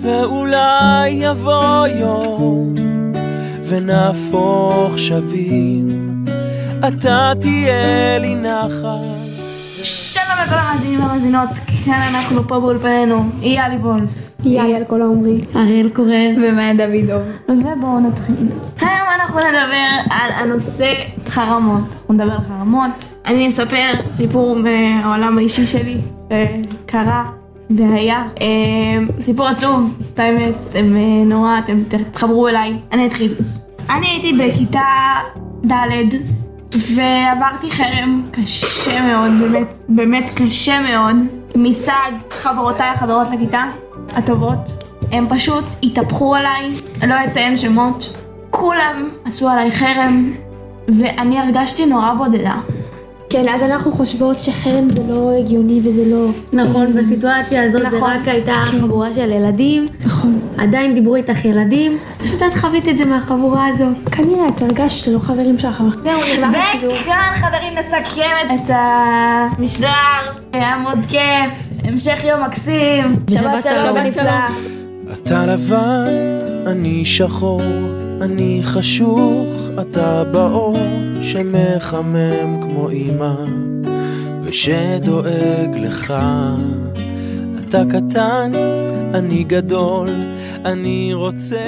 ואולי יבוא יום ונהפוך שווים, אתה תהיה לי נחל. שלום לכל המאזינים והמאזינות, כאן אנחנו פה באולפנינו, אייל וולף. יאיר כל העומרי. אריאל קורל. ומאיה דוידוב. ובואו נתחיל. היום אנחנו נדבר על הנושא חרמות. אנחנו נדבר על חרמות. אני אספר סיפור מהעולם האישי שלי, שקרה והיה. אה, סיפור עצוב, את האמת, אתם אה, נורא, אתם תתחברו אליי. אני אתחיל. אני הייתי בכיתה ד' ועברתי חרם קשה מאוד, באמת, באמת קשה מאוד, מצד חברותיי החברות לכיתה, הטובות. הם פשוט התהפכו עליי, לא אציין שמות. כולם עשו עליי חרם, ואני הרגשתי נורא בודדה. כן, אז אנחנו חושבות שחרם זה לא הגיוני וזה לא... נכון, בסיטואציה הזאת זה נכון. רק הייתה חבורה של ילדים, נכון. עדיין דיברו איתך ילדים, פשוט את חווית את זה מהחבורה הזאת. כנראה, את הרגשת שלא חברים שלך, זהו, נגמר השידור. וכאן חברים נסכם את המשדר, היה מאוד כיף, המשך יום מקסים, שבת שלום שלום. ונפלא. אתה לבן, אני שחור, אני חשוך, אתה באור שמחמם כמו אמא ושדואג לך. אתה קטן, אני גדול, אני רוצה